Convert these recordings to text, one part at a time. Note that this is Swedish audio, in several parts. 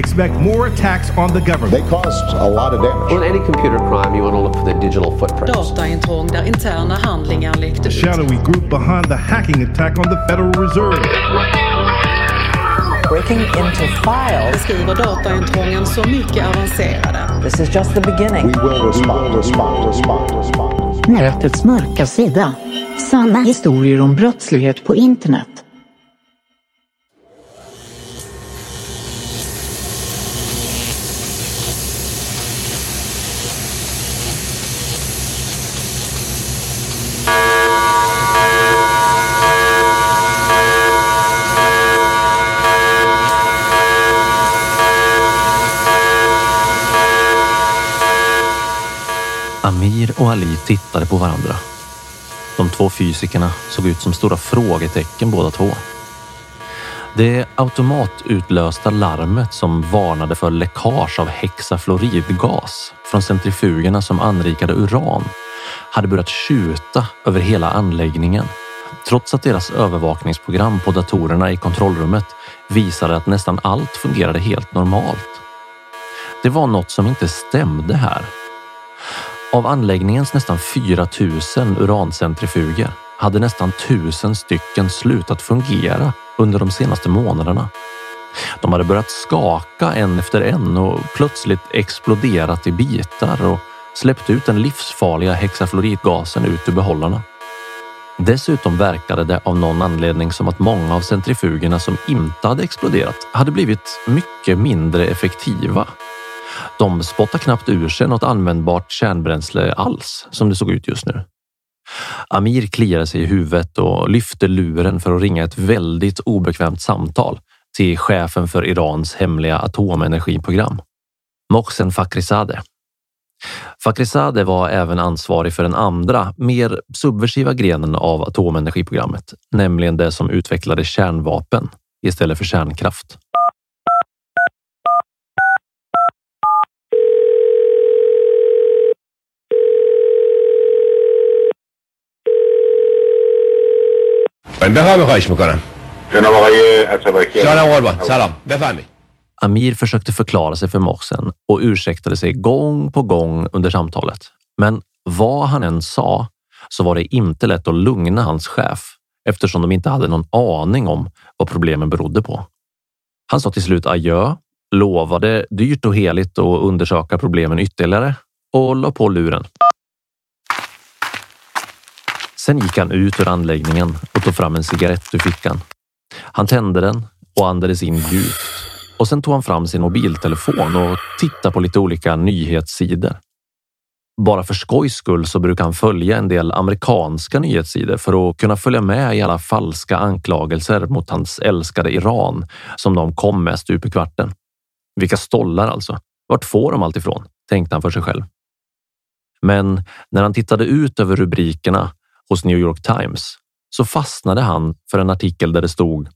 Expect more attacks on the government. They caused a lot of damage. In any computer crime, you want to look for the digital footprints. Dataintrång där interna handlingar läckte ut. Shadowy group behind the hacking attack on the Federal Reserve. Breaking into files. Beskriver dataintrången så mycket avancerade. This is just the beginning. We will respond, respond, respond, respond. Nätets mörka sida. Sanna historier om brottslighet på internet. Amir och Ali tittade på varandra. De två fysikerna såg ut som stora frågetecken båda två. Det automatutlösta larmet som varnade för läckage av hexafluoridgas från centrifugerna som anrikade uran hade börjat tjuta över hela anläggningen trots att deras övervakningsprogram på datorerna i kontrollrummet visade att nästan allt fungerade helt normalt. Det var något som inte stämde här. Av anläggningens nästan 4 000 urancentrifuger hade nästan tusen stycken slutat fungera under de senaste månaderna. De hade börjat skaka en efter en och plötsligt exploderat i bitar och släppt ut den livsfarliga hexafluoridgasen ut ur behållarna. Dessutom verkade det av någon anledning som att många av centrifugerna som inte hade exploderat hade blivit mycket mindre effektiva. De spottar knappt ur sig något användbart kärnbränsle alls som det såg ut just nu. Amir kliade sig i huvudet och lyfte luren för att ringa ett väldigt obekvämt samtal till chefen för Irans hemliga atomenergiprogram, Mohsen Fakhrizadeh. Fakhrizadeh var även ansvarig för den andra, mer subversiva grenen av atomenergiprogrammet, nämligen det som utvecklade kärnvapen istället för kärnkraft. بفرمایید خواهش میکنم جناب آقای عطابکی جانم قربان سلام بفرمایید Amir försökte förklara sig för Mohsen och ursäktade sig gång på gång under samtalet. Men vad han än sa så var det inte lätt att lugna hans chef eftersom de inte hade någon aning om vad problemen berodde på. Han sa till slut adjö, lovade dyrt och heligt att undersöka problemen ytterligare och la på luren. Sen gick han ut ur anläggningen och tog fram en cigarett ur fickan. Han tände den och andades in djupt och sen tog han fram sin mobiltelefon och tittade på lite olika nyhetssidor. Bara för skojs skull så brukar han följa en del amerikanska nyhetssidor för att kunna följa med i alla falska anklagelser mot hans älskade Iran som de kom med stup i kvarten. Vilka stollar alltså. Vart får de allt ifrån? tänkte han för sig själv. Men när han tittade ut över rubrikerna hos New York Times så fastnade han för en artikel där det stod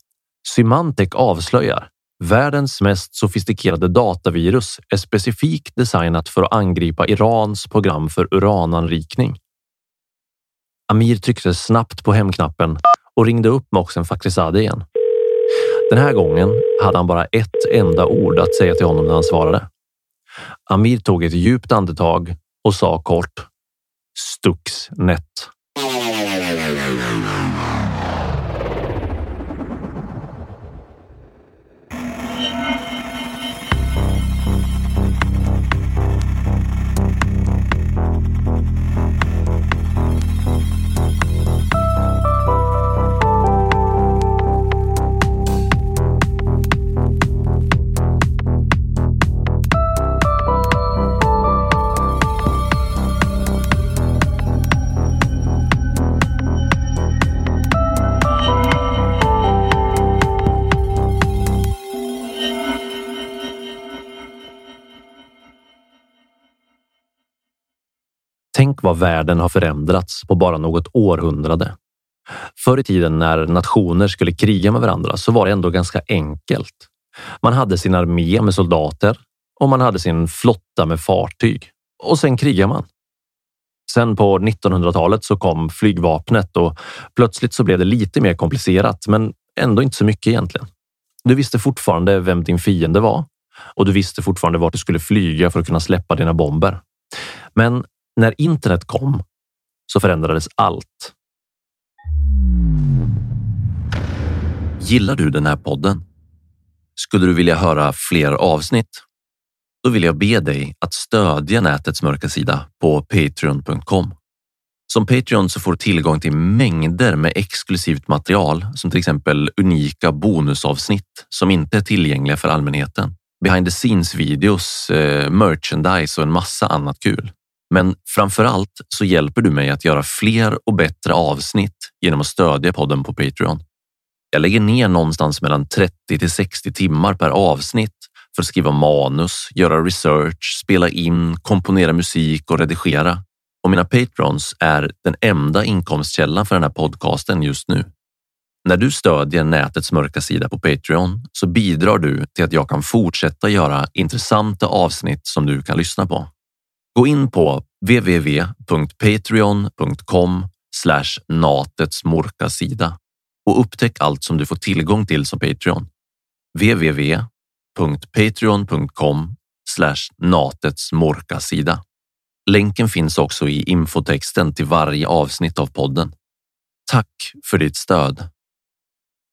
Symantec avslöjar Världens mest sofistikerade datavirus är specifikt designat för att angripa Irans program för urananrikning. Amir tryckte snabbt på hemknappen och ringde upp Mohsen Fakhrizadeh igen. Den här gången hade han bara ett enda ord att säga till honom när han svarade. Amir tog ett djupt andetag och sa kort Stuxnet. Vad världen har förändrats på bara något århundrade. Förr i tiden när nationer skulle kriga med varandra så var det ändå ganska enkelt. Man hade sin armé med soldater och man hade sin flotta med fartyg och sen krigar man. Sen på 1900-talet så kom flygvapnet och plötsligt så blev det lite mer komplicerat, men ändå inte så mycket egentligen. Du visste fortfarande vem din fiende var och du visste fortfarande vart du skulle flyga för att kunna släppa dina bomber. Men när internet kom så förändrades allt. Gillar du den här podden? Skulle du vilja höra fler avsnitt? Då vill jag be dig att stödja nätets mörka sida på patreon.com. Som Patreon så får du tillgång till mängder med exklusivt material som till exempel unika bonusavsnitt som inte är tillgängliga för allmänheten. Behind the scenes videos, eh, merchandise och en massa annat kul. Men framför allt så hjälper du mig att göra fler och bättre avsnitt genom att stödja podden på Patreon. Jag lägger ner någonstans mellan 30 till 60 timmar per avsnitt för att skriva manus, göra research, spela in, komponera musik och redigera. Och mina patrons är den enda inkomstkällan för den här podcasten just nu. När du stödjer nätets mörka sida på Patreon så bidrar du till att jag kan fortsätta göra intressanta avsnitt som du kan lyssna på. Gå in på www.patreon.com natets mörka sida och upptäck allt som du får tillgång till som Patreon. www.patreon.com natets mörka sida. Länken finns också i infotexten till varje avsnitt av podden. Tack för ditt stöd.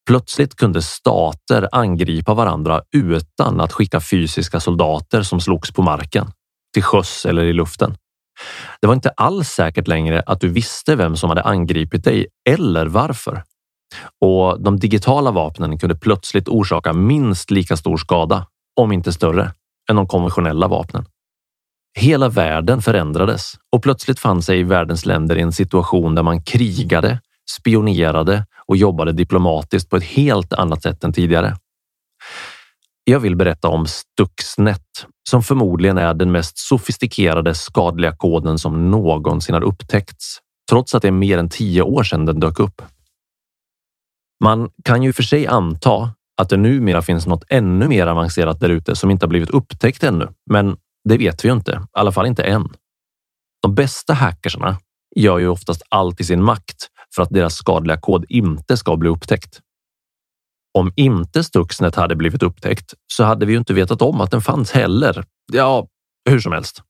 Plötsligt kunde stater angripa varandra utan att skicka fysiska soldater som slogs på marken, till sjöss eller i luften. Det var inte alls säkert längre att du visste vem som hade angripit dig eller varför. Och de digitala vapnen kunde plötsligt orsaka minst lika stor skada, om inte större, än de konventionella vapnen. Hela världen förändrades och plötsligt fann sig världens länder i en situation där man krigade, spionerade och jobbade diplomatiskt på ett helt annat sätt än tidigare. Jag vill berätta om Stuxnet som förmodligen är den mest sofistikerade skadliga koden som någonsin har upptäckts, trots att det är mer än tio år sedan den dök upp. Man kan ju för sig anta att det numera finns något ännu mer avancerat där ute som inte har blivit upptäckt ännu, men det vet vi ju inte, i alla fall inte än. De bästa hackersarna gör ju oftast allt i sin makt för att deras skadliga kod inte ska bli upptäckt. Om inte Stuxnet hade blivit upptäckt så hade vi ju inte vetat om att den fanns heller. Ja, hur som helst.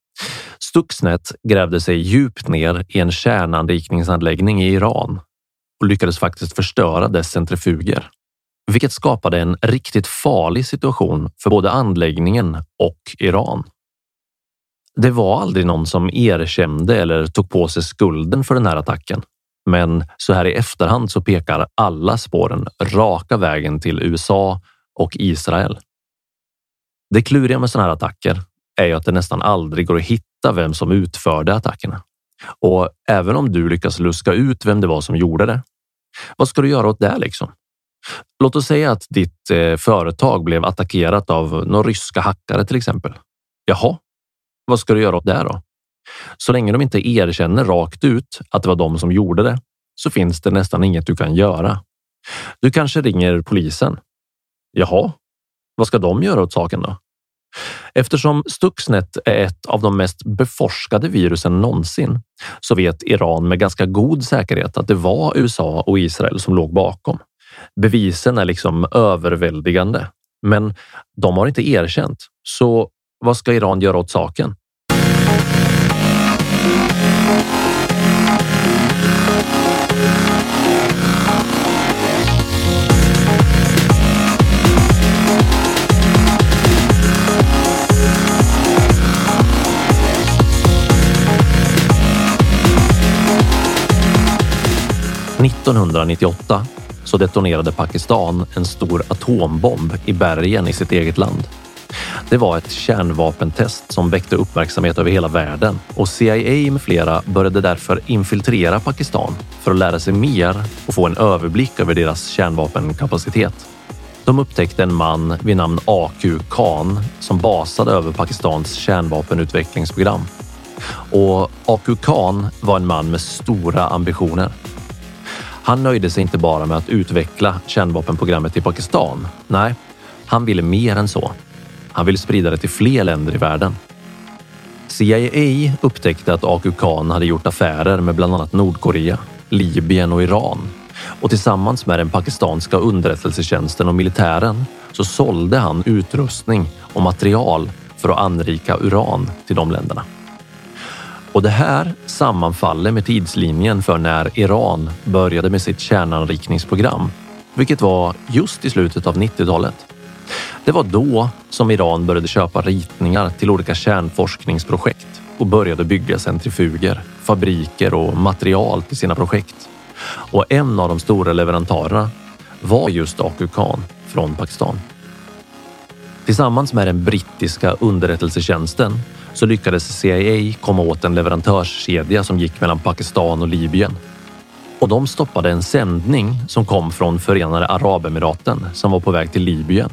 Stuxnet grävde sig djupt ner i en kärnanrikningsanläggning i Iran och lyckades faktiskt förstöra dess centrifuger, vilket skapade en riktigt farlig situation för både anläggningen och Iran. Det var aldrig någon som erkände eller tog på sig skulden för den här attacken. Men så här i efterhand så pekar alla spåren raka vägen till USA och Israel. Det kluriga med sådana här attacker är ju att det nästan aldrig går att hitta vem som utförde attackerna. Och även om du lyckas luska ut vem det var som gjorde det, vad ska du göra åt det liksom? Låt oss säga att ditt eh, företag blev attackerat av några ryska hackare till exempel. Jaha, vad ska du göra åt det då? Så länge de inte erkänner rakt ut att det var de som gjorde det så finns det nästan inget du kan göra. Du kanske ringer polisen. Jaha, vad ska de göra åt saken då? Eftersom Stuxnet är ett av de mest beforskade virusen någonsin så vet Iran med ganska god säkerhet att det var USA och Israel som låg bakom. Bevisen är liksom överväldigande, men de har inte erkänt. Så vad ska Iran göra åt saken? 1998 så detonerade Pakistan en stor atombomb i bergen i sitt eget land. Det var ett kärnvapentest som väckte uppmärksamhet över hela världen och CIA med flera började därför infiltrera Pakistan för att lära sig mer och få en överblick över deras kärnvapenkapacitet. De upptäckte en man vid namn AQ Khan som basade över Pakistans kärnvapenutvecklingsprogram. Och AQ Khan var en man med stora ambitioner. Han nöjde sig inte bara med att utveckla kärnvapenprogrammet i Pakistan. Nej, han ville mer än så. Han ville sprida det till fler länder i världen. CIA upptäckte att Aku Khan hade gjort affärer med bland annat Nordkorea, Libyen och Iran och tillsammans med den pakistanska underrättelsetjänsten och militären så sålde han utrustning och material för att anrika uran till de länderna. Och det här sammanfaller med tidslinjen för när Iran började med sitt kärnanrikningsprogram, vilket var just i slutet av 90-talet. Det var då som Iran började köpa ritningar till olika kärnforskningsprojekt och började bygga centrifuger, fabriker och material till sina projekt. Och en av de stora leverantörerna var just Aku Khan från Pakistan. Tillsammans med den brittiska underrättelsetjänsten så lyckades CIA komma åt en leverantörskedja som gick mellan Pakistan och Libyen. Och de stoppade en sändning som kom från Förenade Arabemiraten som var på väg till Libyen.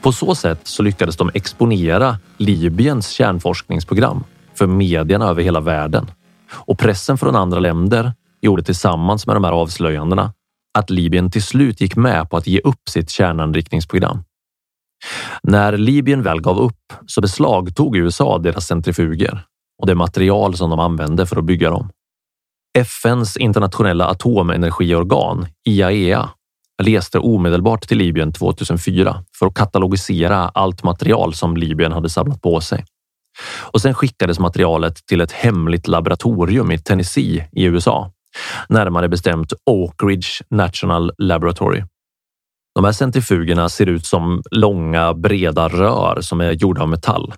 På så sätt så lyckades de exponera Libyens kärnforskningsprogram för medierna över hela världen. Och pressen från andra länder gjorde tillsammans med de här avslöjandena att Libyen till slut gick med på att ge upp sitt kärnanrikningsprogram. När Libyen väl gav upp så beslagtog USA deras centrifuger och det material som de använde för att bygga dem. FNs internationella atomenergiorgan IAEA reste omedelbart till Libyen 2004 för att katalogisera allt material som Libyen hade samlat på sig. Och sen skickades materialet till ett hemligt laboratorium i Tennessee i USA, närmare bestämt Oak Ridge National Laboratory. De här centrifugerna ser ut som långa breda rör som är gjorda av metall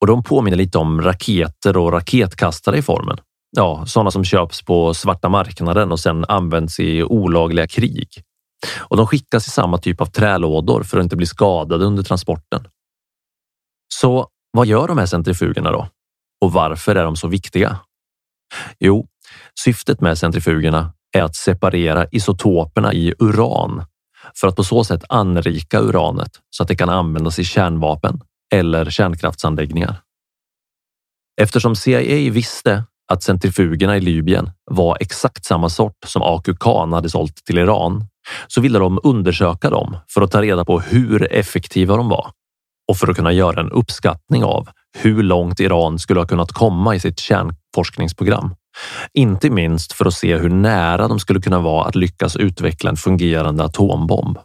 och de påminner lite om raketer och raketkastare i formen. Ja, sådana som köps på svarta marknaden och sedan används i olagliga krig. Och de skickas i samma typ av trälådor för att inte bli skadade under transporten. Så vad gör de här centrifugerna då? Och varför är de så viktiga? Jo, syftet med centrifugerna är att separera isotoperna i uran för att på så sätt anrika uranet så att det kan användas i kärnvapen eller kärnkraftsanläggningar. Eftersom CIA visste att centrifugerna i Libyen var exakt samma sort som AQ Khan hade sålt till Iran så ville de undersöka dem för att ta reda på hur effektiva de var och för att kunna göra en uppskattning av hur långt Iran skulle ha kunnat komma i sitt kärnforskningsprogram. Inte minst för att se hur nära de skulle kunna vara att lyckas utveckla en fungerande atombomb.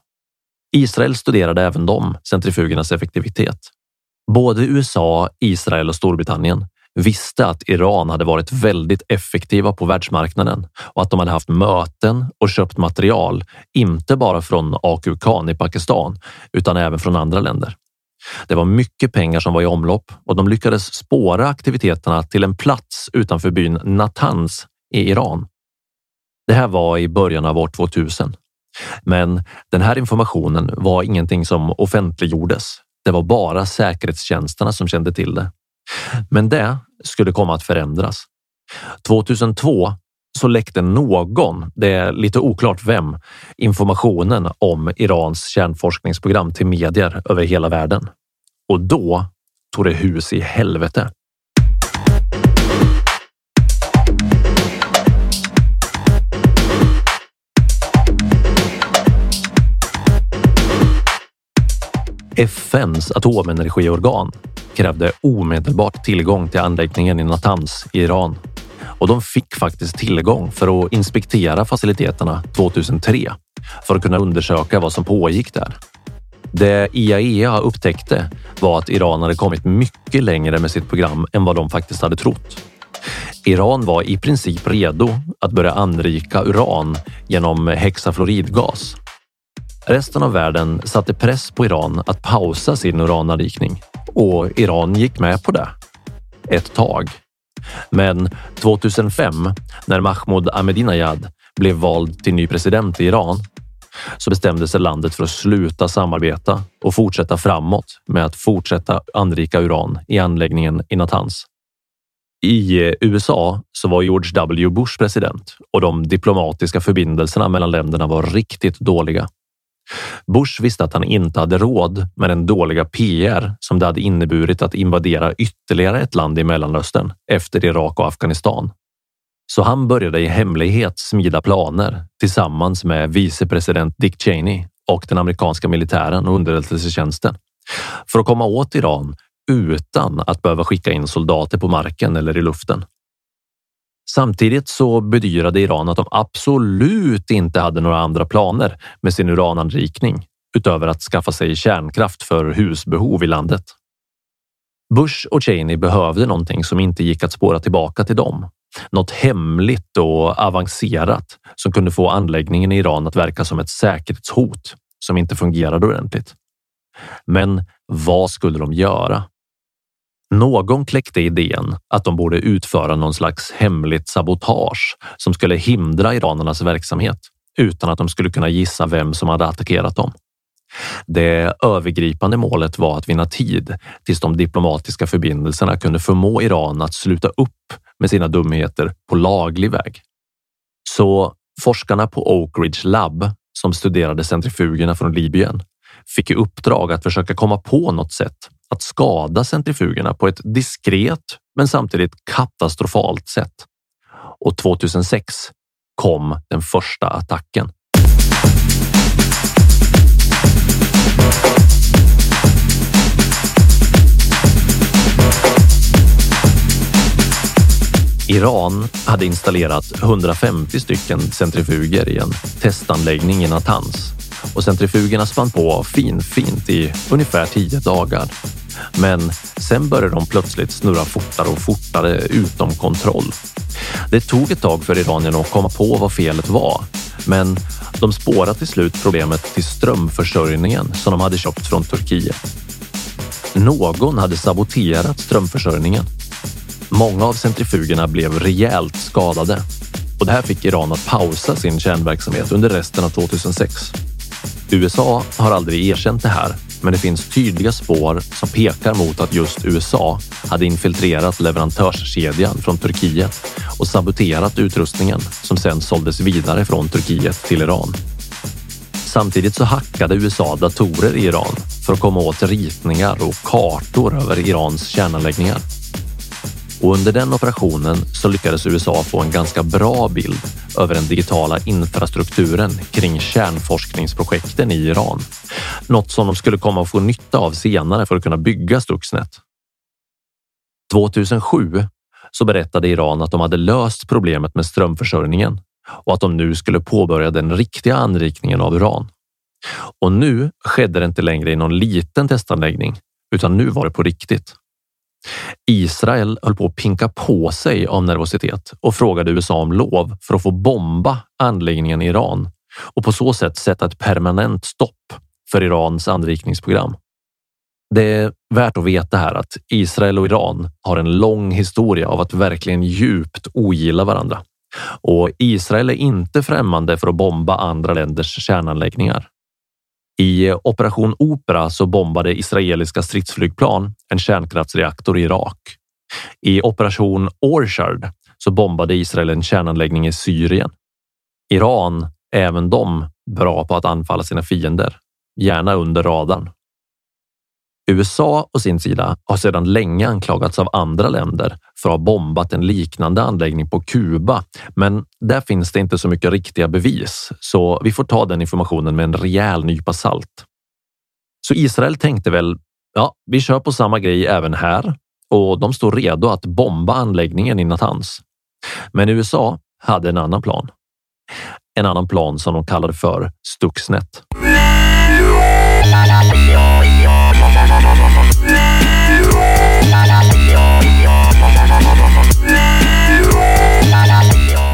Israel studerade även de centrifugernas effektivitet. Både USA, Israel och Storbritannien visste att Iran hade varit väldigt effektiva på världsmarknaden och att de hade haft möten och köpt material, inte bara från AQ Khan i Pakistan, utan även från andra länder. Det var mycket pengar som var i omlopp och de lyckades spåra aktiviteterna till en plats utanför byn Natanz i Iran. Det här var i början av år 2000. Men den här informationen var ingenting som offentliggjordes. Det var bara säkerhetstjänsterna som kände till det. Men det skulle komma att förändras. 2002 så läckte någon, det är lite oklart vem, informationen om Irans kärnforskningsprogram till medier över hela världen. Och då tog det hus i helvete. FNs atomenergiorgan krävde omedelbart tillgång till anläggningen i Natanz i Iran och de fick faktiskt tillgång för att inspektera faciliteterna 2003 för att kunna undersöka vad som pågick där. Det IAEA upptäckte var att Iran hade kommit mycket längre med sitt program än vad de faktiskt hade trott. Iran var i princip redo att börja anrika uran genom hexafluoridgas. Resten av världen satte press på Iran att pausa sin urananrikning och Iran gick med på det. Ett tag. Men 2005, när Mahmoud Ahmadinejad blev vald till ny president i Iran, så bestämde sig landet för att sluta samarbeta och fortsätta framåt med att fortsätta anrika uran i anläggningen i Natanz. I USA så var George W Bush president och de diplomatiska förbindelserna mellan länderna var riktigt dåliga. Bush visste att han inte hade råd med den dåliga PR som det hade inneburit att invadera ytterligare ett land i Mellanöstern efter Irak och Afghanistan. Så han började i hemlighet smida planer tillsammans med vicepresident Dick Cheney och den amerikanska militären och underrättelsetjänsten för att komma åt Iran utan att behöva skicka in soldater på marken eller i luften. Samtidigt så bedyrade Iran att de absolut inte hade några andra planer med sin urananrikning utöver att skaffa sig kärnkraft för husbehov i landet. Bush och Cheney behövde någonting som inte gick att spåra tillbaka till dem. Något hemligt och avancerat som kunde få anläggningen i Iran att verka som ett säkerhetshot som inte fungerade ordentligt. Men vad skulle de göra? Någon kläckte idén att de borde utföra någon slags hemligt sabotage som skulle hindra iranernas verksamhet utan att de skulle kunna gissa vem som hade attackerat dem. Det övergripande målet var att vinna tid tills de diplomatiska förbindelserna kunde förmå Iran att sluta upp med sina dumheter på laglig väg. Så forskarna på Oak Ridge Lab som studerade centrifugerna från Libyen fick i uppdrag att försöka komma på något sätt att skada centrifugerna på ett diskret men samtidigt katastrofalt sätt. Och 2006 kom den första attacken. Iran hade installerat 150 stycken centrifuger i en testanläggning i Natanz och centrifugerna spann på finfint i ungefär tio dagar. Men sen började de plötsligt snurra fortare och fortare utom kontroll. Det tog ett tag för iranierna att komma på vad felet var, men de spårade till slut problemet till strömförsörjningen som de hade köpt från Turkiet. Någon hade saboterat strömförsörjningen. Många av centrifugerna blev rejält skadade och det här fick Iran att pausa sin kärnverksamhet under resten av 2006. USA har aldrig erkänt det här, men det finns tydliga spår som pekar mot att just USA hade infiltrerat leverantörskedjan från Turkiet och saboterat utrustningen som sedan såldes vidare från Turkiet till Iran. Samtidigt så hackade USA datorer i Iran för att komma åt ritningar och kartor över Irans kärnanläggningar. Och under den operationen så lyckades USA få en ganska bra bild över den digitala infrastrukturen kring kärnforskningsprojekten i Iran. Något som de skulle komma att få nytta av senare för att kunna bygga Stuxnet. 2007 så berättade Iran att de hade löst problemet med strömförsörjningen och att de nu skulle påbörja den riktiga anrikningen av uran. Och nu skedde det inte längre i någon liten testanläggning, utan nu var det på riktigt. Israel höll på att pinka på sig av nervositet och frågade USA om lov för att få bomba anläggningen i Iran och på så sätt sätta ett permanent stopp för Irans anrikningsprogram. Det är värt att veta här att Israel och Iran har en lång historia av att verkligen djupt ogilla varandra. Och Israel är inte främmande för att bomba andra länders kärnanläggningar. I eh, Operation Opera så bombade israeliska stridsflygplan en kärnkraftsreaktor i Irak. I Operation Orchard så bombade Israel en kärnanläggning i Syrien. Iran är även de bra på att anfalla sina fiender, gärna under radarn. USA å sin sida har sedan länge anklagats av andra länder för att ha bombat en liknande anläggning på Kuba, men där finns det inte så mycket riktiga bevis, så vi får ta den informationen med en rejäl nypa salt. Så Israel tänkte väl, ja, vi kör på samma grej även här och de står redo att bomba anläggningen i Natanz. Men USA hade en annan plan. En annan plan som de kallade för Stuxnet.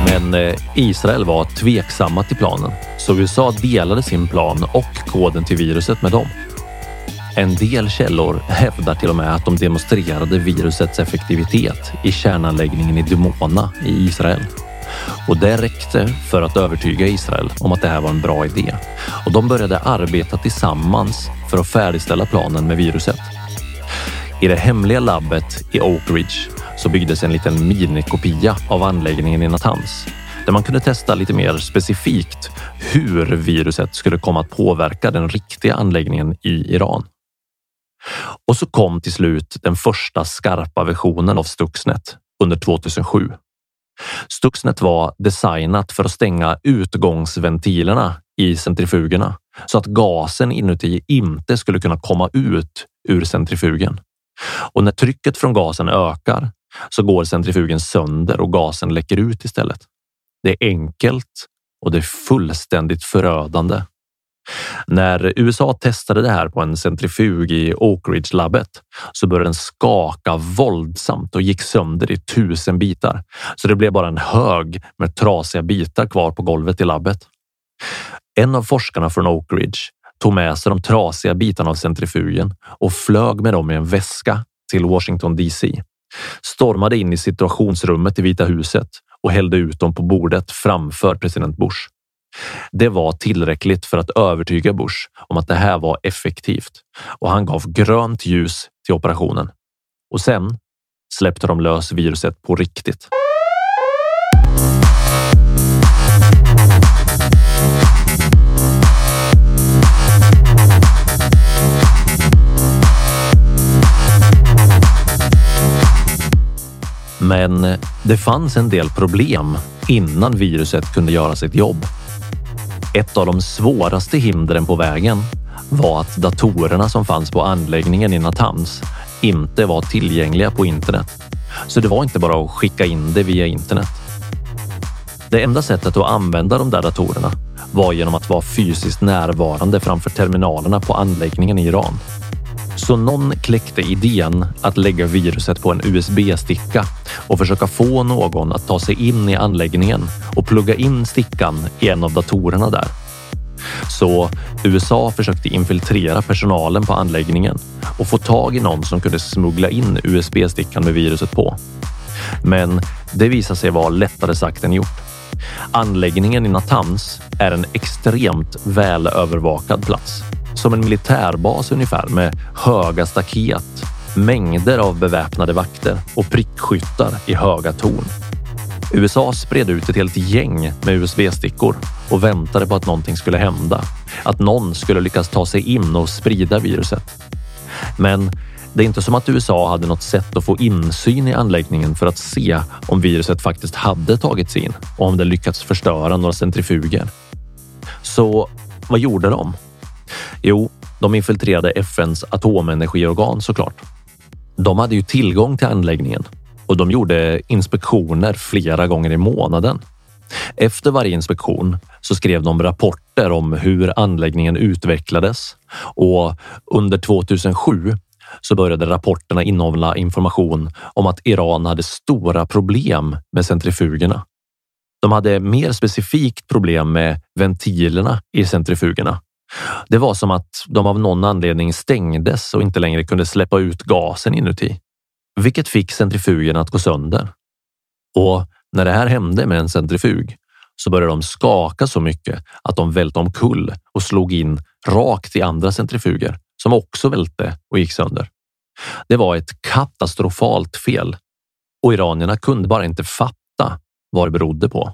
Men eh, Israel var tveksamma till planen, så USA delade sin plan och koden till viruset med dem. En del källor hävdar till och med att de demonstrerade virusets effektivitet i kärnanläggningen i Dimona i Israel. Och det räckte för att övertyga Israel om att det här var en bra idé. Och de började arbeta tillsammans för att färdigställa planen med viruset. I det hemliga labbet i Oak Ridge så byggdes en liten minikopia av anläggningen i Natanz där man kunde testa lite mer specifikt hur viruset skulle komma att påverka den riktiga anläggningen i Iran. Och så kom till slut den första skarpa versionen av Stuxnet under 2007. Stuxnet var designat för att stänga utgångsventilerna i centrifugerna så att gasen inuti inte skulle kunna komma ut ur centrifugen. Och när trycket från gasen ökar så går centrifugen sönder och gasen läcker ut istället. Det är enkelt och det är fullständigt förödande. När USA testade det här på en centrifug i Oak Ridge-labbet så började den skaka våldsamt och gick sönder i tusen bitar. Så det blev bara en hög med trasiga bitar kvar på golvet i labbet. En av forskarna från Oak Ridge tog med sig de trasiga bitarna av centrifugen och flög med dem i en väska till Washington DC. Stormade in i situationsrummet i Vita huset och hällde ut dem på bordet framför president Bush. Det var tillräckligt för att övertyga Bush om att det här var effektivt och han gav grönt ljus till operationen. Och sen släppte de lös viruset på riktigt. Men det fanns en del problem innan viruset kunde göra sitt jobb. Ett av de svåraste hindren på vägen var att datorerna som fanns på anläggningen i Natanz inte var tillgängliga på internet. Så det var inte bara att skicka in det via internet. Det enda sättet att använda de där datorerna var genom att vara fysiskt närvarande framför terminalerna på anläggningen i Iran. Så någon kläckte idén att lägga viruset på en USB-sticka och försöka få någon att ta sig in i anläggningen och plugga in stickan i en av datorerna där. Så USA försökte infiltrera personalen på anläggningen och få tag i någon som kunde smuggla in USB-stickan med viruset på. Men det visade sig vara lättare sagt än gjort. Anläggningen i Natanz är en extremt välövervakad plats som en militärbas ungefär med höga staket, mängder av beväpnade vakter och prickskyttar i höga torn. USA spred ut ett helt gäng med USB-stickor och väntade på att någonting skulle hända. Att någon skulle lyckas ta sig in och sprida viruset. Men det är inte som att USA hade något sätt att få insyn i anläggningen för att se om viruset faktiskt hade tagit sig in och om det lyckats förstöra några centrifuger. Så vad gjorde de? Jo, de infiltrerade FNs atomenergiorgan såklart. De hade ju tillgång till anläggningen och de gjorde inspektioner flera gånger i månaden. Efter varje inspektion så skrev de rapporter om hur anläggningen utvecklades och under 2007 så började rapporterna innehålla information om att Iran hade stora problem med centrifugerna. De hade mer specifikt problem med ventilerna i centrifugerna det var som att de av någon anledning stängdes och inte längre kunde släppa ut gasen inuti, vilket fick centrifugen att gå sönder. Och när det här hände med en centrifug så började de skaka så mycket att de välte omkull och slog in rakt i andra centrifuger som också välte och gick sönder. Det var ett katastrofalt fel och iranierna kunde bara inte fatta vad det berodde på.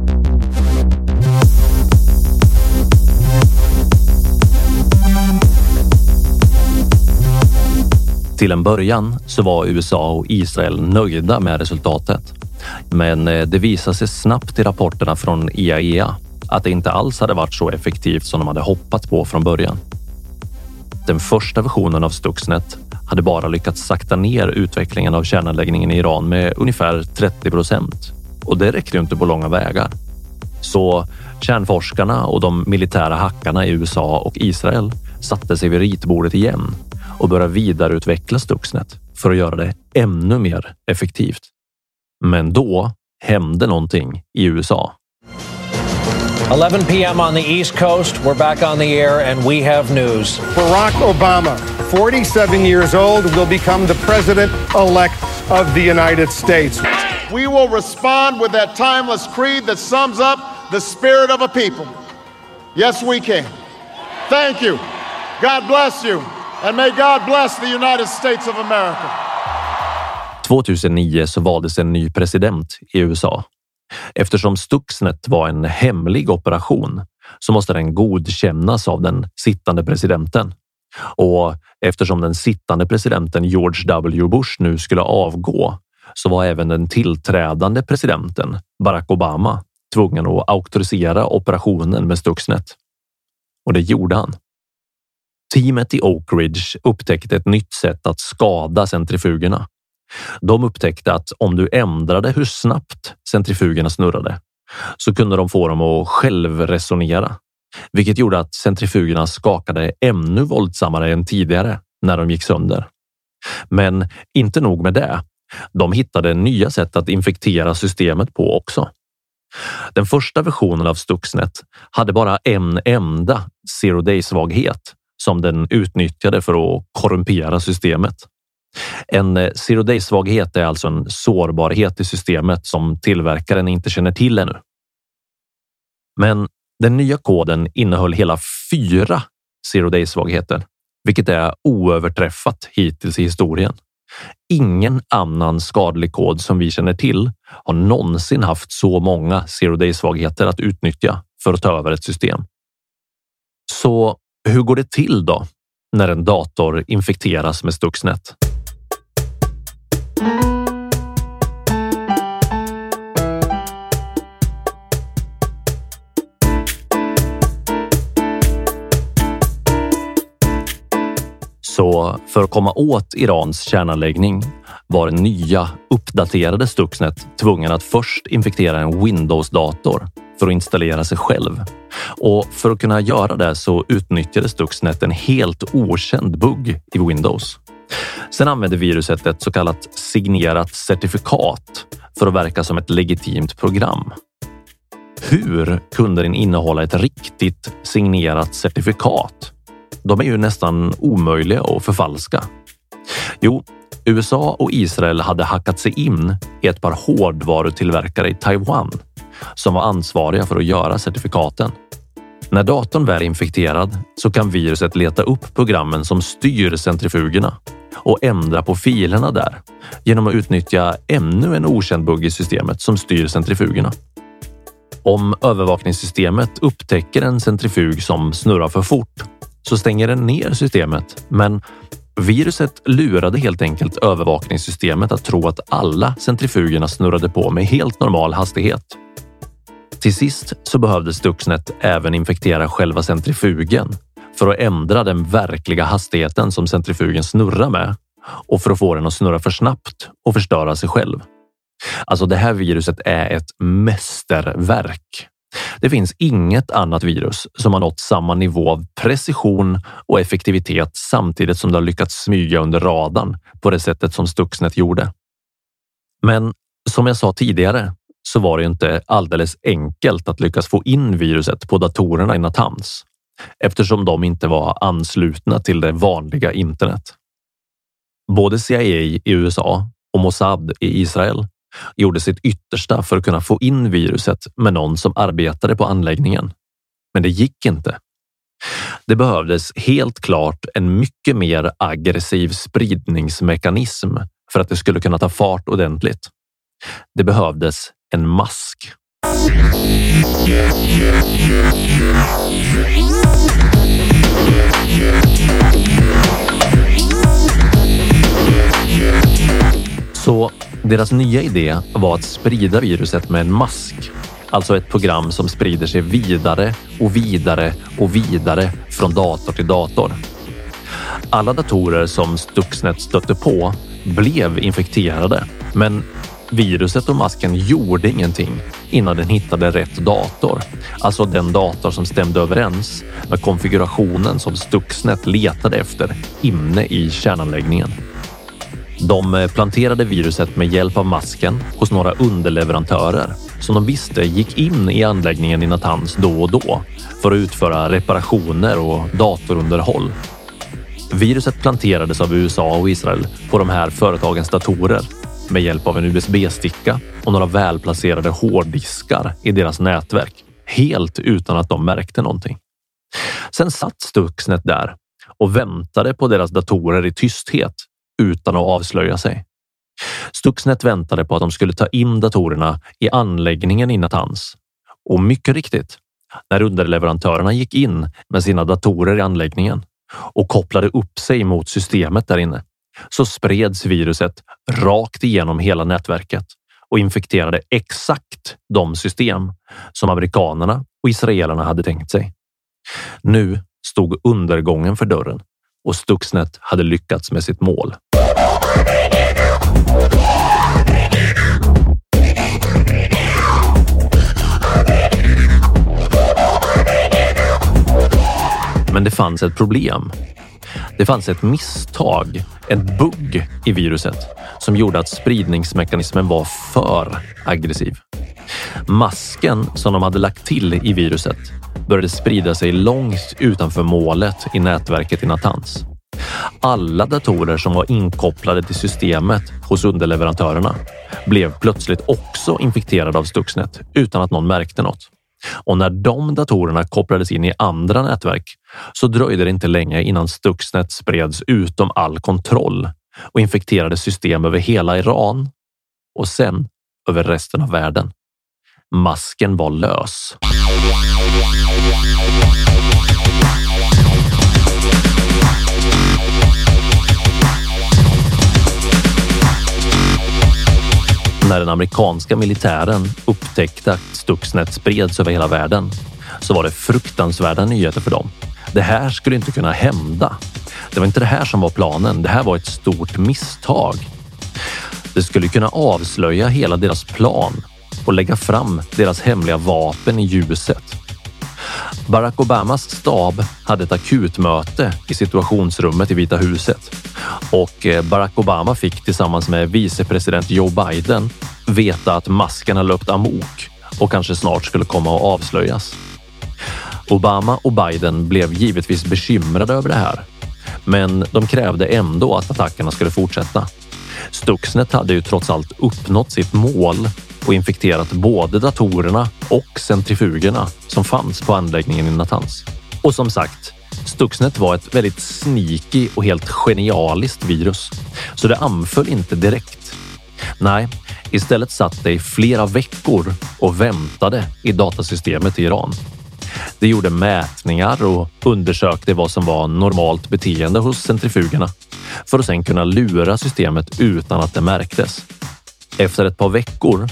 Till en början så var USA och Israel nöjda med resultatet. Men eh, det visade sig snabbt i rapporterna från IAEA att det inte alls hade varit så effektivt som de hade hoppats på från början. Den första versionen av Stuxnet hade bara lyckats sakta ner utvecklingen av kärnanläggningen i Iran med ungefär 30 procent. Och det räckte ju inte på långa vägar. Så kärnforskarna och de militära hackarna i USA och Israel satte sig vid ritbordet igen och började vidareutveckla Stuxnet för att göra det ännu mer effektivt. Men då hände någonting i USA. 11 p.m. on the East Coast. We're back on the air and we have news. Barack Obama, 47 years old, will become the president elect of the United States. We will respond with that timeless creed that sums up the spirit of a people. Yes, we can. Thank you. God bless you. And may God bless the United States of America. 2009 så valdes en ny president i USA. Eftersom Stuxnet var en hemlig operation så måste den godkännas av den sittande presidenten. Och eftersom den sittande presidenten George W. Bush nu skulle avgå så var även den tillträdande presidenten Barack Obama tvungen att auktorisera operationen med Stuxnet. Och det gjorde han. Teamet i Oak Ridge upptäckte ett nytt sätt att skada centrifugerna. De upptäckte att om du ändrade hur snabbt centrifugerna snurrade så kunde de få dem att självresonera, vilket gjorde att centrifugerna skakade ännu våldsammare än tidigare när de gick sönder. Men inte nog med det. De hittade nya sätt att infektera systemet på också. Den första versionen av Stuxnet hade bara en enda zero day svaghet som den utnyttjade för att korrumpera systemet. En eh, zero day svaghet är alltså en sårbarhet i systemet som tillverkaren inte känner till ännu. Men den nya koden innehöll hela fyra zero day svagheter, vilket är oöverträffat hittills i historien. Ingen annan skadlig kod som vi känner till har någonsin haft så många zero day svagheter att utnyttja för att ta över ett system. Så hur går det till då när en dator infekteras med Stuxnet? Så för att komma åt Irans kärnanläggning var den nya uppdaterade Stuxnet tvungen att först infektera en Windows-dator för att installera sig själv. Och för att kunna göra det så utnyttjade Stuxnet en helt okänd bugg i Windows. Sen använde viruset ett så kallat signerat certifikat för att verka som ett legitimt program. Hur kunde den innehålla ett riktigt signerat certifikat? De är ju nästan omöjliga att förfalska. Jo, USA och Israel hade hackat sig in i ett par hårdvarutillverkare i Taiwan som var ansvariga för att göra certifikaten. När datorn väl är infekterad så kan viruset leta upp programmen som styr centrifugerna och ändra på filerna där genom att utnyttja ännu en okänd bugg i systemet som styr centrifugerna. Om övervakningssystemet upptäcker en centrifug som snurrar för fort så stänger den ner systemet. Men viruset lurade helt enkelt övervakningssystemet att tro att alla centrifugerna snurrade på med helt normal hastighet. Till sist så behövde Stuxnet även infektera själva centrifugen för att ändra den verkliga hastigheten som centrifugen snurrar med och för att få den att snurra för snabbt och förstöra sig själv. Alltså det här viruset är ett mästerverk. Det finns inget annat virus som har nått samma nivå av precision och effektivitet samtidigt som det har lyckats smyga under radarn på det sättet som Stuxnet gjorde. Men som jag sa tidigare så var det inte alldeles enkelt att lyckas få in viruset på datorerna i Natans eftersom de inte var anslutna till det vanliga internet. Både CIA i USA och Mossad i Israel gjorde sitt yttersta för att kunna få in viruset med någon som arbetade på anläggningen. Men det gick inte. Det behövdes helt klart en mycket mer aggressiv spridningsmekanism för att det skulle kunna ta fart ordentligt. Det behövdes en mask. Så deras nya idé var att sprida viruset med en mask. Alltså ett program som sprider sig vidare och vidare och vidare från dator till dator. Alla datorer som Stuxnet stötte på blev infekterade, men viruset och masken gjorde ingenting innan den hittade rätt dator. Alltså den dator som stämde överens med konfigurationen som Stuxnet letade efter inne i kärnanläggningen. De eh, planterade viruset med hjälp av masken hos några underleverantörer som de visste gick in i anläggningen i Natanz då och då för att utföra reparationer och datorunderhåll. Viruset planterades av USA och Israel på de här företagens datorer med hjälp av en USB-sticka och några välplacerade hårddiskar i deras nätverk, helt utan att de märkte någonting. Sen satt Stuxnet där och väntade på deras datorer i tysthet utan att avslöja sig. Stuxnet väntade på att de skulle ta in datorerna i anläggningen i Natanz. Och mycket riktigt, när underleverantörerna gick in med sina datorer i anläggningen och kopplade upp sig mot systemet där inne så spreds viruset rakt igenom hela nätverket och infekterade exakt de system som amerikanerna och israelerna hade tänkt sig. Nu stod undergången för dörren och Stuxnet hade lyckats med sitt mål. Men det fanns ett problem. Det fanns ett misstag, en bugg i viruset som gjorde att spridningsmekanismen var för aggressiv. Masken som de hade lagt till i viruset började sprida sig långt utanför målet i nätverket i Natanz. Alla datorer som var inkopplade till systemet hos underleverantörerna blev plötsligt också infekterade av Stuxnet utan att någon märkte något. Och när de datorerna kopplades in i andra nätverk så dröjde det inte länge innan Stuxnet spreds utom all kontroll och infekterade system över hela Iran och sen över resten av världen. Masken var lös. När den amerikanska militären upptäckte att Stuxnet spreds över hela världen så var det fruktansvärda nyheter för dem. Det här skulle inte kunna hända. Det var inte det här som var planen. Det här var ett stort misstag. Det skulle kunna avslöja hela deras plan och lägga fram deras hemliga vapen i ljuset. Barack Obamas stab hade ett akutmöte i situationsrummet i Vita huset och eh, Barack Obama fick tillsammans med vicepresident Joe Biden veta att masken har löpt amok och kanske snart skulle komma att avslöjas. Obama och Biden blev givetvis bekymrade över det här, men de krävde ändå att attackerna skulle fortsätta. Stuxnet hade ju trots allt uppnått sitt mål och infekterat både datorerna och centrifugerna som fanns på anläggningen i Natanz. Och som sagt, Stuxnet var ett väldigt sneaky och helt genialiskt virus, så det anföll inte direkt. Nej, istället satt det i flera veckor och väntade i datasystemet i Iran. Det gjorde mätningar och undersökte vad som var normalt beteende hos centrifugerna för att sedan kunna lura systemet utan att det märktes. Efter ett par veckor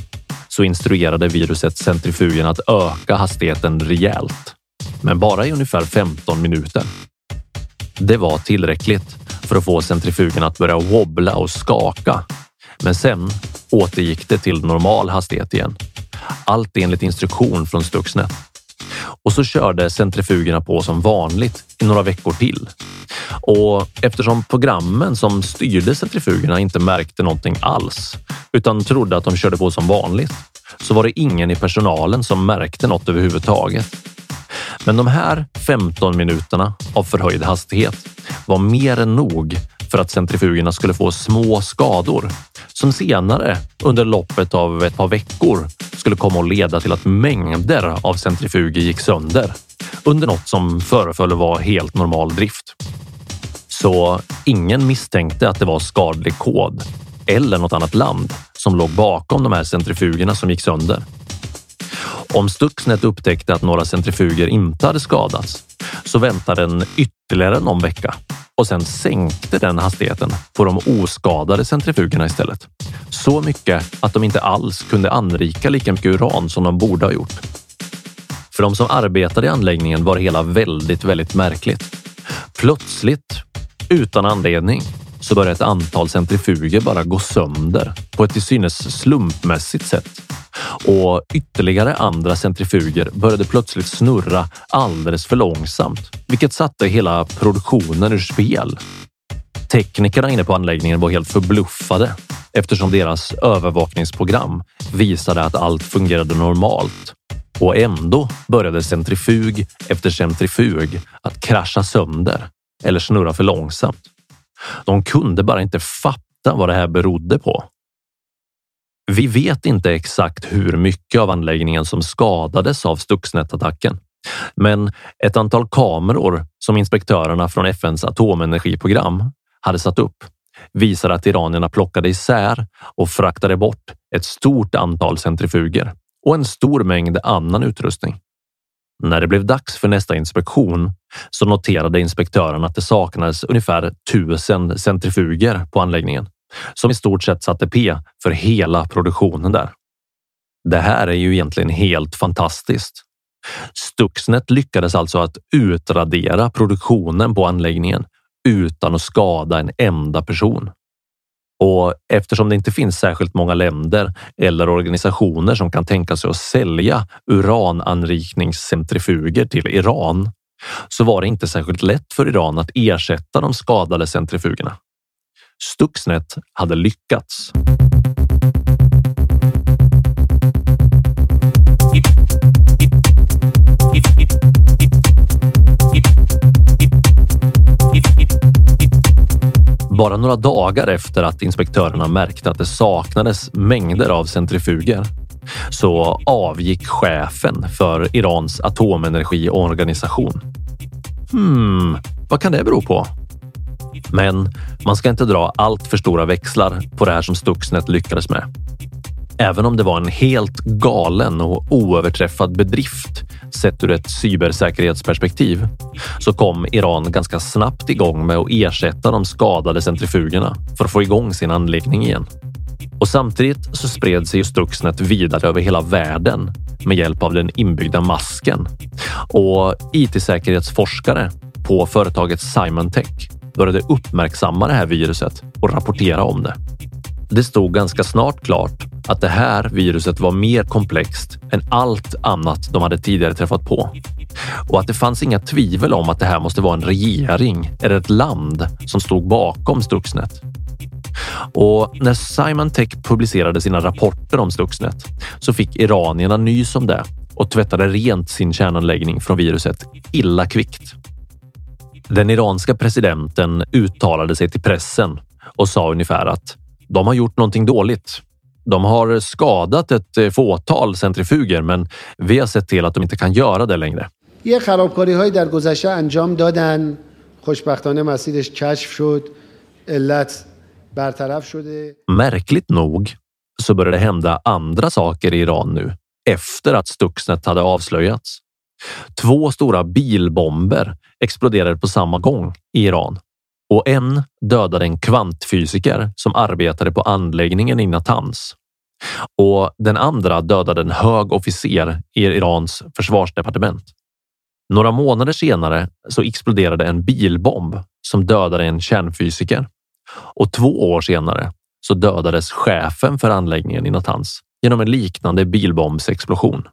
så instruerade viruset centrifugen att öka hastigheten rejält, men bara i ungefär 15 minuter. Det var tillräckligt för att få centrifugen att börja wobbla och skaka. Men sen återgick det till normal hastighet igen. Allt enligt instruktion från Stuxnet. Och så körde centrifugerna på som vanligt i några veckor till. Och eftersom programmen som styrde centrifugerna inte märkte någonting alls utan trodde att de körde på som vanligt så var det ingen i personalen som märkte något överhuvudtaget. Men de här 15 minuterna av förhöjd hastighet var mer än nog för att centrifugerna skulle få små skador som senare under loppet av ett par veckor skulle komma att leda till att mängder av centrifuger gick sönder under något som föreföll vara helt normal drift. Så ingen misstänkte att det var skadlig kod eller något annat land som låg bakom de här centrifugerna som gick sönder. Om Stuxnet upptäckte att några centrifuger inte hade skadats så väntade den ytterligare någon vecka och sen sänkte den hastigheten på de oskadade centrifugerna istället. Så mycket att de inte alls kunde anrika lika mycket uran som de borde ha gjort. För de som arbetade i anläggningen var det hela väldigt, väldigt märkligt. Plötsligt, utan anledning, så började ett antal centrifuger bara gå sönder på ett till synes slumpmässigt sätt. Och ytterligare andra centrifuger började plötsligt snurra alldeles för långsamt, vilket satte hela produktionen ur spel. Teknikerna inne på anläggningen var helt förbluffade eftersom deras övervakningsprogram visade att allt fungerade normalt. Och ändå började centrifug efter centrifug att krascha sönder eller snurra för långsamt. De kunde bara inte fatta vad det här berodde på. Vi vet inte exakt hur mycket av anläggningen som skadades av Stuxnet-attacken, men ett antal kameror som inspektörerna från FNs atomenergiprogram hade satt upp visar att iranierna plockade isär och fraktade bort ett stort antal centrifuger och en stor mängd annan utrustning. När det blev dags för nästa inspektion så noterade inspektören att det saknades ungefär tusen centrifuger på anläggningen som i stort sett satte P för hela produktionen där. Det här är ju egentligen helt fantastiskt. Stuxnet lyckades alltså att utradera produktionen på anläggningen utan att skada en enda person. Och eftersom det inte finns särskilt många länder eller organisationer som kan tänka sig att sälja urananrikningscentrifuger till Iran så var det inte särskilt lätt för Iran att ersätta de skadade centrifugerna. Stuxnet hade lyckats. Bara några dagar efter att inspektörerna märkte att det saknades mängder av centrifuger så avgick chefen för Irans atomenergiorganisation. Hmm, vad kan det bero på? Men man ska inte dra allt för stora växlar på det här som Stuxnet lyckades med. Även om det var en helt galen och oöverträffad bedrift sett ur ett cybersäkerhetsperspektiv så kom Iran ganska snabbt igång med att ersätta de skadade centrifugerna för att få igång sin anläggning igen. Och samtidigt så spred sig Stuxnet vidare över hela världen med hjälp av den inbyggda masken. Och IT-säkerhetsforskare på företaget SimonTech började uppmärksamma det här viruset och rapportera om det. Det stod ganska snart klart att det här viruset var mer komplext än allt annat de hade tidigare träffat på och att det fanns inga tvivel om att det här måste vara en regering eller ett land som stod bakom Stuxnet. Och när Simon Tech publicerade sina rapporter om Stuxnet så fick iranierna nys om det och tvättade rent sin kärnanläggning från viruset illa kvickt. Den iranska presidenten uttalade sig till pressen och sa ungefär att de har gjort någonting dåligt. De har skadat ett eh, fåtal centrifuger, men vi har sett till att de inte kan göra det längre. یه خرابکاری های در گذشته انجام دادن خوشبختانه مسیرش کشف شد علت برطرف شده Märkligt nog så började det hända andra saker i Iran nu efter att Stuxnet hade avslöjats. Två stora bilbomber exploderade på samma gång i Iran och en dödade en kvantfysiker som arbetade på anläggningen i Natanz. Och den andra dödade en hög officer i Irans försvarsdepartement. Några månader senare så exploderade en bilbomb som dödade en kärnfysiker och två år senare så dödades chefen för anläggningen i Natanz genom en liknande bilbombsexplosion.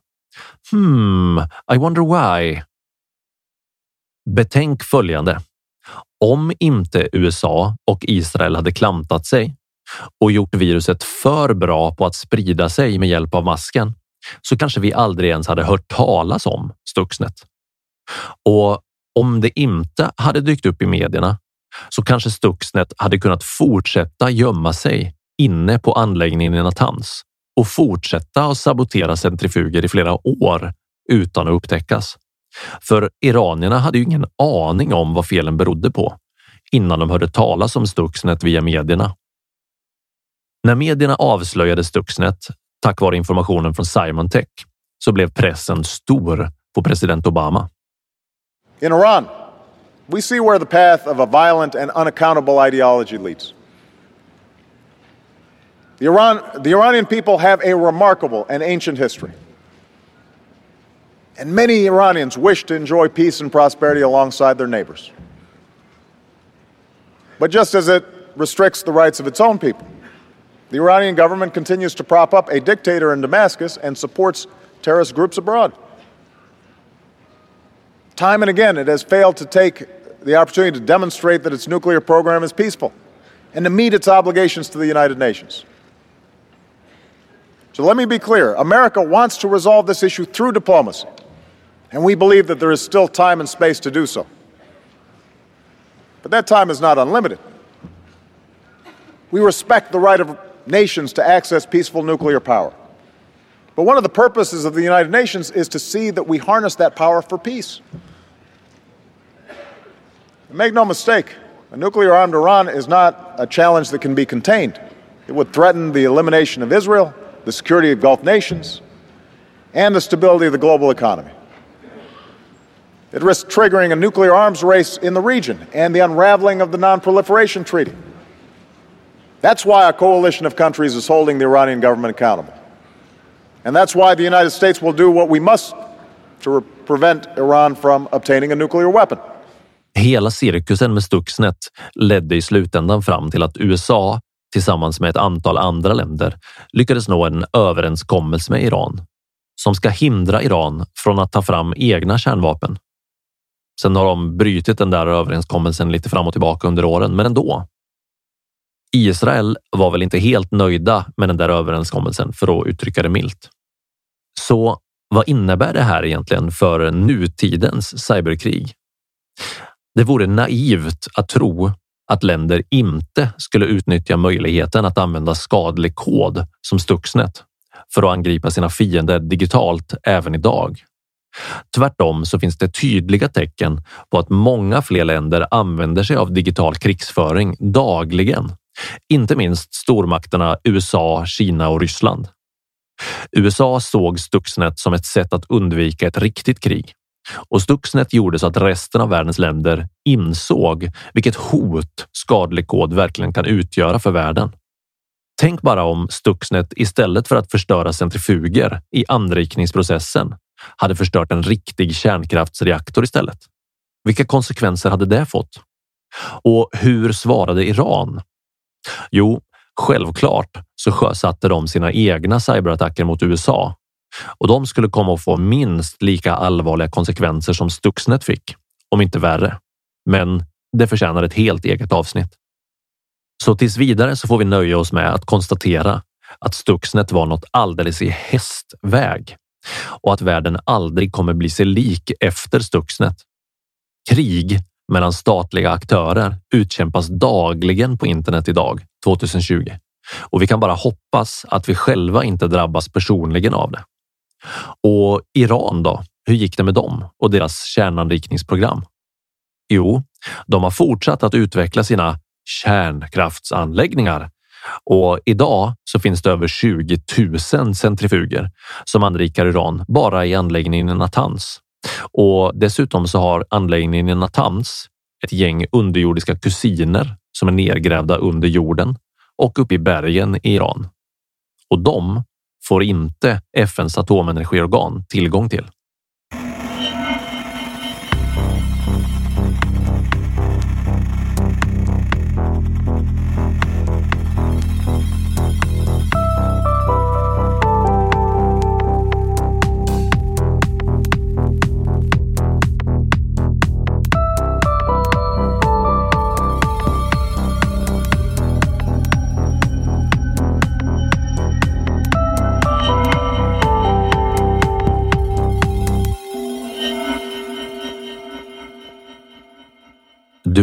Hmm, I wonder why. Betänk följande. Om inte USA och Israel hade klantat sig och gjort viruset för bra på att sprida sig med hjälp av masken så kanske vi aldrig ens hade hört talas om Stuxnet. Och om det inte hade dykt upp i medierna så kanske Stuxnet hade kunnat fortsätta gömma sig inne på anläggningen i Natanz och fortsätta att sabotera centrifuger i flera år utan att upptäckas. För iranierna hade ju ingen aning om vad felen berodde på innan de hörde talas om Stuxnet via medierna. När medierna avslöjade Stuxnet tack vare informationen från Simon Tech så blev pressen stor på president Obama. In Iran, we see where the path of a violent and unaccountable ideology leads. The, Iran, the Iranian people have a remarkable and ancient history. And many Iranians wish to enjoy peace and prosperity alongside their neighbors. But just as it restricts the rights of its own people, the Iranian government continues to prop up a dictator in Damascus and supports terrorist groups abroad. Time and again, it has failed to take the opportunity to demonstrate that its nuclear program is peaceful and to meet its obligations to the United Nations. So let me be clear America wants to resolve this issue through diplomacy, and we believe that there is still time and space to do so. But that time is not unlimited. We respect the right of nations to access peaceful nuclear power. But one of the purposes of the United Nations is to see that we harness that power for peace. And Make no mistake, a nuclear armed Iran is not a challenge that can be contained. It would threaten the elimination of Israel, the security of Gulf nations, and the stability of the global economy. It risks triggering a nuclear arms race in the region and the unraveling of the Non Proliferation Treaty. That's why a coalition of countries is holding the Iranian government accountable. And that's why the United States will do what we must to re- prevent Iran from obtaining a nuclear weapon. Hela cirkusen med Stuxnet ledde i slutändan fram till att USA tillsammans med ett antal andra länder lyckades nå en överenskommelse med Iran som ska hindra Iran från att ta fram egna kärnvapen. Sen har de brutit den där överenskommelsen lite fram och tillbaka under åren, men ändå. Israel var väl inte helt nöjda med den där överenskommelsen för att uttrycka det milt. Så vad innebär det här egentligen för nutidens cyberkrig? Det vore naivt att tro att länder inte skulle utnyttja möjligheten att använda skadlig kod som Stuxnet för att angripa sina fiender digitalt även idag. Tvärtom så finns det tydliga tecken på att många fler länder använder sig av digital krigsföring dagligen. Inte minst stormakterna USA, Kina och Ryssland. USA såg Stuxnet som ett sätt att undvika ett riktigt krig och Stuxnet gjorde så att resten av världens länder insåg vilket hot skadlig kod verkligen kan utgöra för världen. Tänk bara om Stuxnet istället för att förstöra centrifuger i anrikningsprocessen hade förstört en riktig kärnkraftsreaktor istället. Vilka konsekvenser hade det fått? Och hur svarade Iran? Jo, självklart så sjösatte de sina egna cyberattacker mot USA och de skulle komma att få minst lika allvarliga konsekvenser som Stuxnet fick, om inte värre. Men det förtjänar ett helt eget avsnitt. Så tills vidare så får vi nöja oss med att konstatera att Stuxnet var något alldeles i hästväg och att världen aldrig kommer bli sig lik efter Stuxnet. Krig mellan statliga aktörer utkämpas dagligen på internet idag, 2020. Och vi kan bara hoppas att vi själva inte drabbas personligen av det. Och Iran då? Hur gick det med dem och deras kärnanrikningsprogram? Jo, de har fortsatt att utveckla sina kärnkraftsanläggningar och idag så finns det över 20 000 centrifuger som anrikar uran bara i anläggningen i Natanz. Och dessutom så har anläggningen i Natanz ett gäng underjordiska kusiner som är nedgrävda under jorden och uppe i bergen i Iran. Och de får inte FNs atomenergiorgan tillgång till.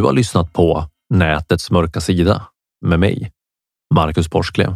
Du har lyssnat på Nätets mörka sida med mig, Marcus Borsklev.